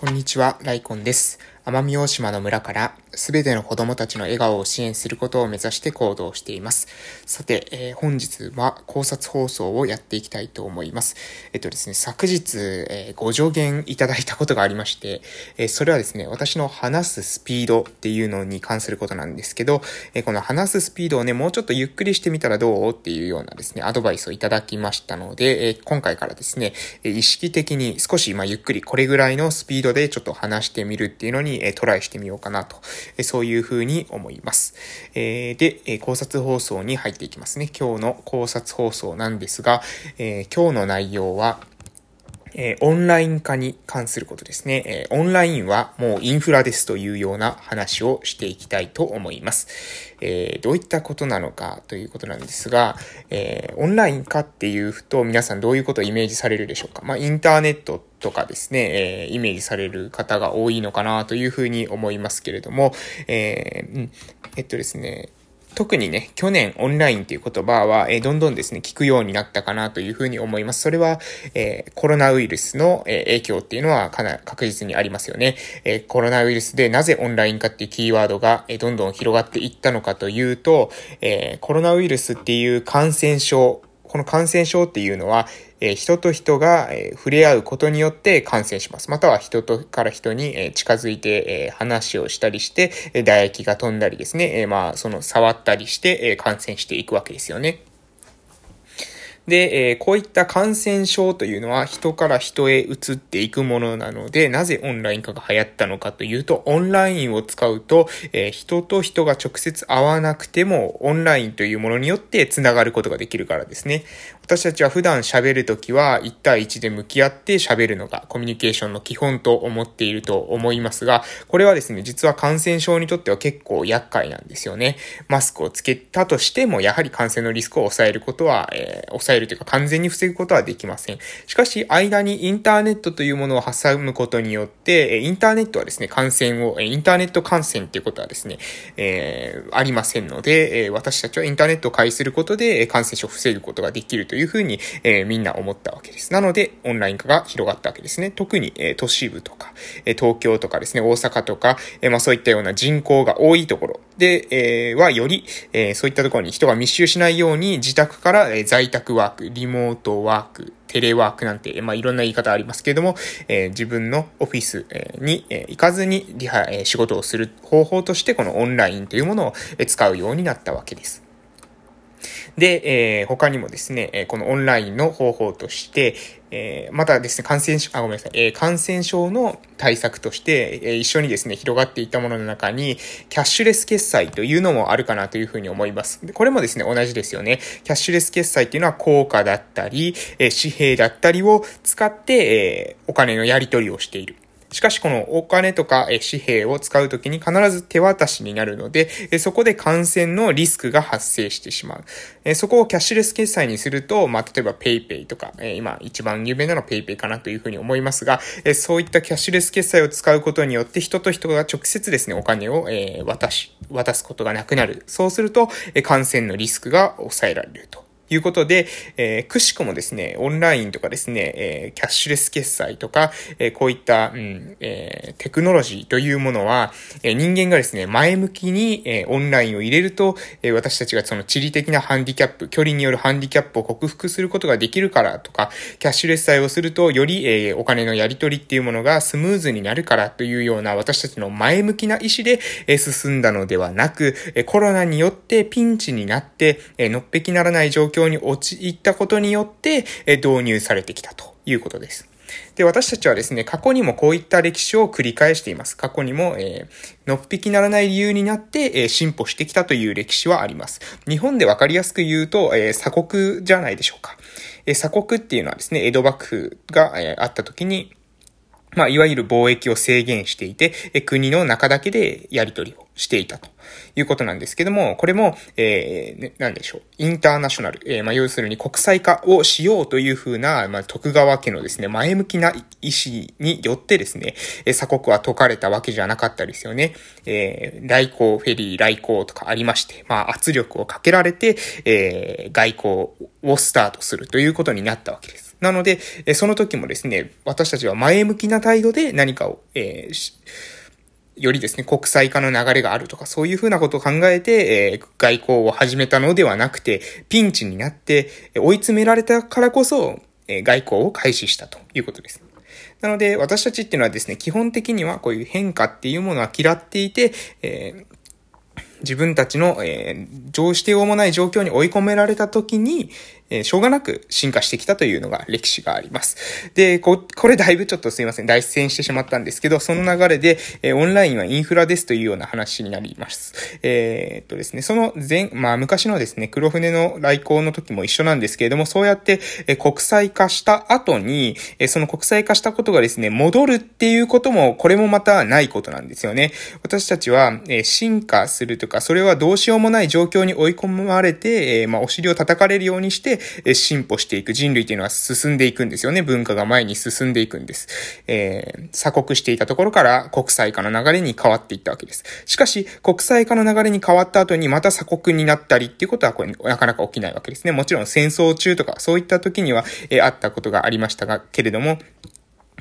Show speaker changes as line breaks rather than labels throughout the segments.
こんにちは、ライコンです。奄美大島の村からすべての子供たちの笑顔を支援することを目指して行動しています。さて、えー、本日は考察放送をやっていきたいと思います。えっとですね、昨日、えー、ご助言いただいたことがありまして、えー、それはですね、私の話すスピードっていうのに関することなんですけど、えこの話すスピードをね、もうちょっとゆっくりしてみたらどうっていうようなですね、アドバイスをいただきましたので、え今回からですね、意識的に少し、まあ、ゆっくりこれぐらいのスピードでちょっと話してみるっていうのに、えトライしてみようかなと、えそういうふうに思います。え、で、え考察放送に入っていきますね。今日の考察放送なんですが、え、今日の内容は、え、オンライン化に関することですね。え、オンラインはもうインフラですというような話をしていきたいと思います。え、どういったことなのかということなんですが、えオンライン化っていうと皆さんどういうことをイメージされるでしょうかまあ、インターネットとかですね、えイメージされる方が多いのかなというふうに思いますけれども、ええっとですね、特にね、去年オンラインという言葉は、えー、どんどんですね、聞くようになったかなというふうに思います。それは、えー、コロナウイルスの、えー、影響っていうのはかなり確実にありますよね。え、コロナウイルスでなぜオンライン化っていうキーワードが、え、どんどん広がっていったのかというと、え、コロナウイルスっていう感染症、この感染症っていうのは、え人と人が、え触れ合うことによって感染します。または人とから人に、え近づいて、え話をしたりして、え唾液が飛んだりですね、えまあ、その触ったりして、え感染していくわけですよね。で、えー、こういった感染症というのは人から人へ移っていくものなので、なぜオンライン化が流行ったのかというと、オンラインを使うと、えー、人と人が直接会わなくても、オンラインというものによって繋がることができるからですね。私たちは普段喋るときは1対1で向き合って喋るのがコミュニケーションの基本と思っていると思いますが、これはですね、実は感染症にとっては結構厄介なんですよね。マスクをつけたとしても、やはり感染のリスクを抑えることは、えー、抑えるというか完全に防ぐことはできません。しかし、間にインターネットというものを挟むことによって、インターネットはですね、感染を、インターネット感染っていうことはですね、えー、ありませんので、え私たちはインターネットを介することで感染症を防ぐことができるというふうに、えー、みんな思ったわけです。なので、オンライン化が広がったわけですね。特に、え、都市部とか、え、東京とかですね、大阪とか、え、まあそういったような人口が多いところで、えー、はより、えー、そういったところに人が密集しないように自宅から、えー、在宅ワーク、リモートワーク、テレワークなんて、まあ、いろんな言い方ありますけれども、えー、自分のオフィスに、えー、行かずにリハ、えー、仕事をする方法として、このオンラインというものを使うようになったわけです。で、えー、他にもですね、えこのオンラインの方法として、えー、またですね、感染症、あ、ごめんなさい、えー、感染症の対策として、えー、一緒にですね、広がっていったものの中に、キャッシュレス決済というのもあるかなというふうに思います。でこれもですね、同じですよね。キャッシュレス決済っていうのは、効果だったり、え、紙幣だったりを使って、え、お金のやり取りをしている。しかしこのお金とか紙幣を使うときに必ず手渡しになるので、そこで感染のリスクが発生してしまう。そこをキャッシュレス決済にすると、まあ、例えば PayPay とか、今一番有名なのは PayPay かなというふうに思いますが、そういったキャッシュレス決済を使うことによって人と人が直接ですね、お金を渡し、渡すことがなくなる。そうすると、感染のリスクが抑えられると。ということで、えー、くしくもですね、オンラインとかですね、えー、キャッシュレス決済とか、えー、こういった、うん、えー、テクノロジーというものは、えー、人間がですね、前向きに、えー、オンラインを入れると、えー、私たちがその地理的なハンディキャップ、距離によるハンディキャップを克服することができるからとか、キャッシュレス決済をすると、より、えー、お金のやり取りっていうものがスムーズになるからというような私たちの前向きな意思で、えー、進んだのではなく、えー、コロナによってピンチになって、えー、のっぺきならない状況に陥ったことによって、え導入されてきたということです。で、私たちはですね、過去にもこういった歴史を繰り返しています。過去にも、えー、のっぴきならない理由になって、えー、進歩してきたという歴史はあります。日本でわかりやすく言うと、えー、鎖国じゃないでしょうか。え、鎖国っていうのはですね、江戸幕府が、え、あった時に、まあ、いわゆる貿易を制限していて、え国の中だけでやり取りをしていたということなんですけども、これも、えー、なんでしょう。インターナショナル、えー、まあ、要するに国際化をしようというふうな、まあ、徳川家のですね、前向きな意思によってですね、え鎖国は解かれたわけじゃなかったですよね。えー、来航、フェリー来航とかありまして、まあ、圧力をかけられて、えー、外交をスタートするということになったわけです。なので、その時もですね、私たちは前向きな態度で何かを、えー、よりですね、国際化の流れがあるとか、そういうふうなことを考えて、えー、外交を始めたのではなくて、ピンチになって、追い詰められたからこそ、え、外交を開始したということです。なので、私たちっていうのはですね、基本的にはこういう変化っていうものは嫌っていて、えー自分たちの、えー、常してようもない状況に追い込められた時に、えー、しょうがなく進化してきたというのが歴史があります。で、こ、これだいぶちょっとすいません、脱線してしまったんですけど、その流れで、えー、オンラインはインフラですというような話になります。えー、っとですね、その前、まあ昔のですね、黒船の来航の時も一緒なんですけれども、そうやって、え、国際化した後に、え、その国際化したことがですね、戻るっていうことも、これもまたないことなんですよね。私たちは、え、進化するとか、それはどうしようもない状況に追い込まれて、え、まあお尻を叩かれるようにして、え進歩していく人類というのは進んでいくんですよね。文化が前に進んでいくんです。えー、鎖国していたところから国際化の流れに変わっていったわけです。しかし、国際化の流れに変わった後にまた鎖国になったりっていうことはこれなかなか起きないわけですね。もちろん戦争中とかそういった時には、えー、あったことがありましたが、けれども、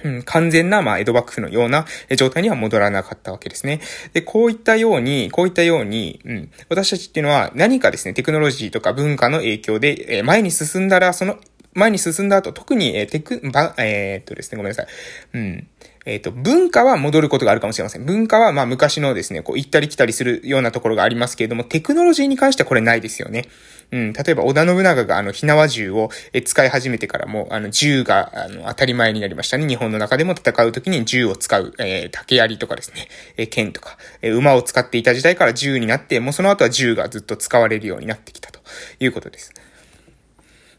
うん、完全な、まあ、江戸幕府のような状態には戻らなかったわけですね。で、こういったように、こういったように、うん、私たちっていうのは何かですね、テクノロジーとか文化の影響で、え、前に進んだら、その、前に進んだ後、特に、え、テク、ば、えー、っとですね、ごめんなさい。うん。えっ、と、文化は戻ることがあるかもしれません。文化は、まあ、昔のですね、こう、行ったり来たりするようなところがありますけれども、テクノロジーに関してはこれないですよね。うん、例えば、織田信長が、あの、ひなわ銃を使い始めてからも、あの、銃が、あの、当たり前になりましたね。日本の中でも戦う時に銃を使う、えー、竹槍とかですね、えー、剣とか、えー、馬を使っていた時代から銃になって、もうその後は銃がずっと使われるようになってきたということです。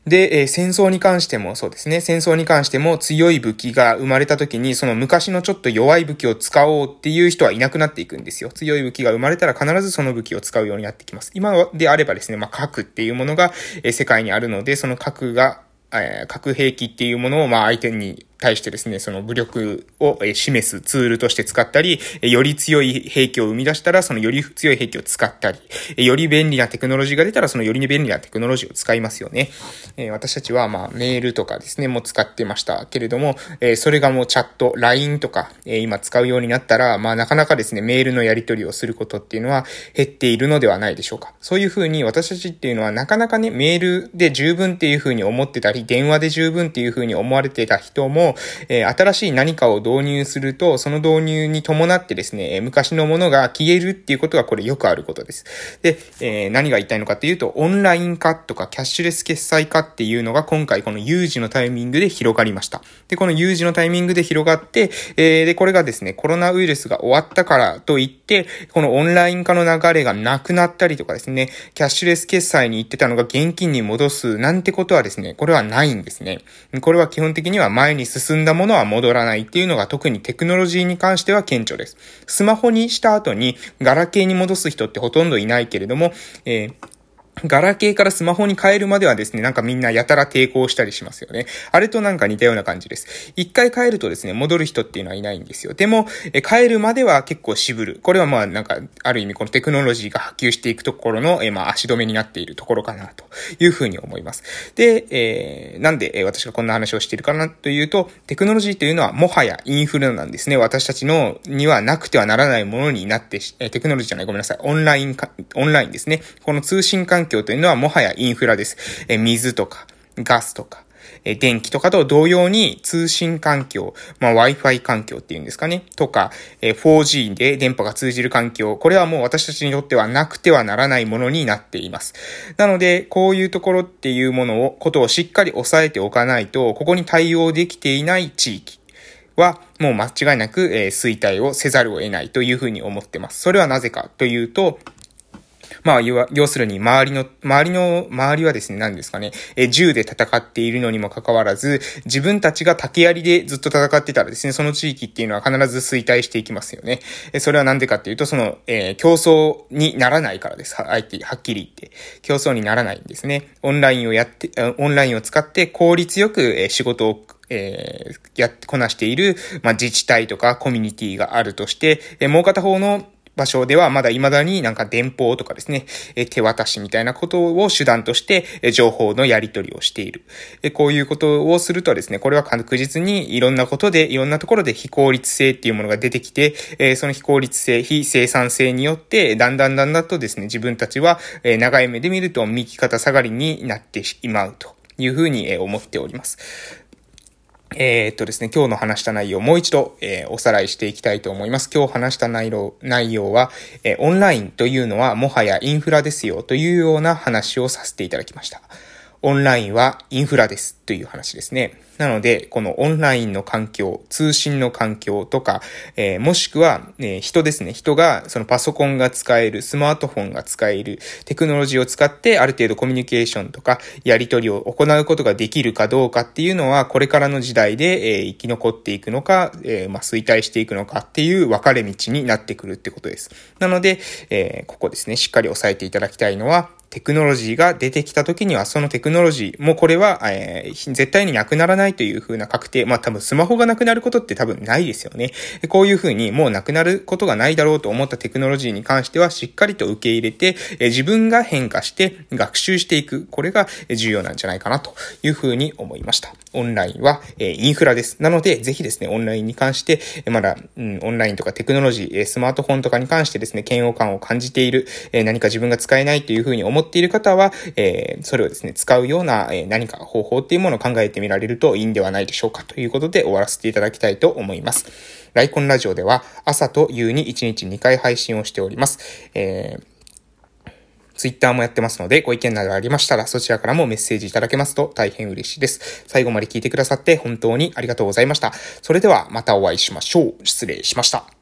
で、えー、戦争に関してもそうですね、戦争に関しても強い武器が生まれた時に、その昔のちょっと弱い武器を使おうっていう人はいなくなっていくんですよ。強い武器が生まれたら必ずその武器を使うようになってきます。今であればですね、まあ、核っていうものが、えー、世界にあるので、その核が、えー、核兵器っていうものを、まあ、相手に対してですね、その武力を示すツールとして使ったり、より強い兵器を生み出したら、そのより強い兵器を使ったり、より便利なテクノロジーが出たら、そのより便利なテクノロジーを使いますよね。え私たちは、まあ、メールとかですね、もう使ってましたけれども、えそれがもうチャット、LINE とか、え今使うようになったら、まあ、なかなかですね、メールのやり取りをすることっていうのは減っているのではないでしょうか。そういうふうに私たちっていうのは、なかなかね、メールで十分っていうふうに思ってたり、電話で十分っていうふうに思われてた人も、え新しい何かを導入すると、その導入に伴ってですね、昔のものが消えるっていうことがこれよくあることです。で、え、何が言いたいのかっていうと、オンライン化とかキャッシュレス決済化っていうのが今回この有事のタイミングで広がりました。で、この有事のタイミングで広がって、え、で、これがですね、コロナウイルスが終わったからといって、このオンライン化の流れがなくなったりとかですね、キャッシュレス決済に行ってたのが現金に戻すなんてことはですね、これはないんですね。これは基本的には前に進進んだものは戻らないっていうのが特にテクノロジーに関しては顕著です。スマホにした後にガラケーに戻す人ってほとんどいないけれども、えーガラケーからスマホに変えるまではですね、なんかみんなやたら抵抗したりしますよね。あれとなんか似たような感じです。一回変えるとですね、戻る人っていうのはいないんですよ。でも、え変えるまでは結構渋る。これはまあなんか、ある意味このテクノロジーが波及していくところの、えまあ足止めになっているところかなというふうに思います。で、えー、なんで、え私がこんな話をしているかなというと、テクノロジーというのはもはやインフルなんですね。私たちのにはなくてはならないものになって、えテクノロジーじゃない、ごめんなさい。オンラインか、オンラインですね。この通信環境というのはもはやインフラです。え水とか、ガスとか、え電気とかと同様に通信環境、まあ、Wi-Fi 環境っていうんですかね、とか、え 4G で電波が通じる環境、これはもう私たちにとってはなくてはならないものになっています。なので、こういうところっていうものを、ことをしっかり押さえておかないと、ここに対応できていない地域、は、もう間違いなく、えー、衰退をせざるを得ないというふうに思ってます。それはなぜかというと、まあ、要するに、周りの、周りの、周りはですね、何ですかね、え、銃で戦っているのにもかかわらず、自分たちが竹槍でずっと戦ってたらですね、その地域っていうのは必ず衰退していきますよね。え、それはなんでかっていうと、その、えー、競争にならないからです。は、はっきり言って。競争にならないんですね。オンラインをやって、オンラインを使って効率よく、え仕事をえー、やってこなしている、まあ、自治体とかコミュニティがあるとして、えー、もう片方の場所ではまだ未だになんか電報とかですね、え手渡しみたいなことを手段として、え情報のやり取りをしている。えこういうことをするとですね、これは確実にいろんなことで、いろんなところで非効率性っていうものが出てきて、えその非効率性、非生産性によって、だんだんだんだんとですね、自分たちは、え長い目で見ると右肩下がりになってしまうというふうに思っております。えー、っとですね、今日の話した内容をもう一度、えー、おさらいしていきたいと思います。今日話した内容内容は、えー、オンラインというのはもはやインフラですよというような話をさせていただきました。オンラインはインフラですという話ですね。なので、このオンラインの環境、通信の環境とか、えー、もしくは、えー、人ですね。人が、そのパソコンが使える、スマートフォンが使える、テクノロジーを使って、ある程度コミュニケーションとか、やり取りを行うことができるかどうかっていうのは、これからの時代で、えー、生き残っていくのか、えまあ、衰退していくのかっていう分かれ道になってくるってことです。なので、えここですね、しっかり押さえていただきたいのは、テクノロジーが出てきた時には、そのテクノロジーもこれは、えー、絶対になくならないという風な確定。まあ多分スマホがなくなることって多分ないですよね。こういう風にもうなくなることがないだろうと思ったテクノロジーに関してはしっかりと受け入れて、えー、自分が変化して学習していく。これが重要なんじゃないかなという風に思いました。オンラインは、えー、インフラです。なので、ぜひですね、オンラインに関して、まだ、うん、オンラインとかテクノロジー、スマートフォンとかに関してですね、嫌悪感を感じている、え何か自分が使えないという風に思思っている方は、えー、それをですね、使うような、え何か方法っていうものを考えてみられるといいんではないでしょうかということで終わらせていただきたいと思います。ライコンラジオでは朝と夕に1日2回配信をしております。えーツイッターもやってますので、ご意見などありましたら、そちらからもメッセージいただけますと大変嬉しいです。最後まで聞いてくださって本当にありがとうございました。それではまたお会いしましょう。失礼しました。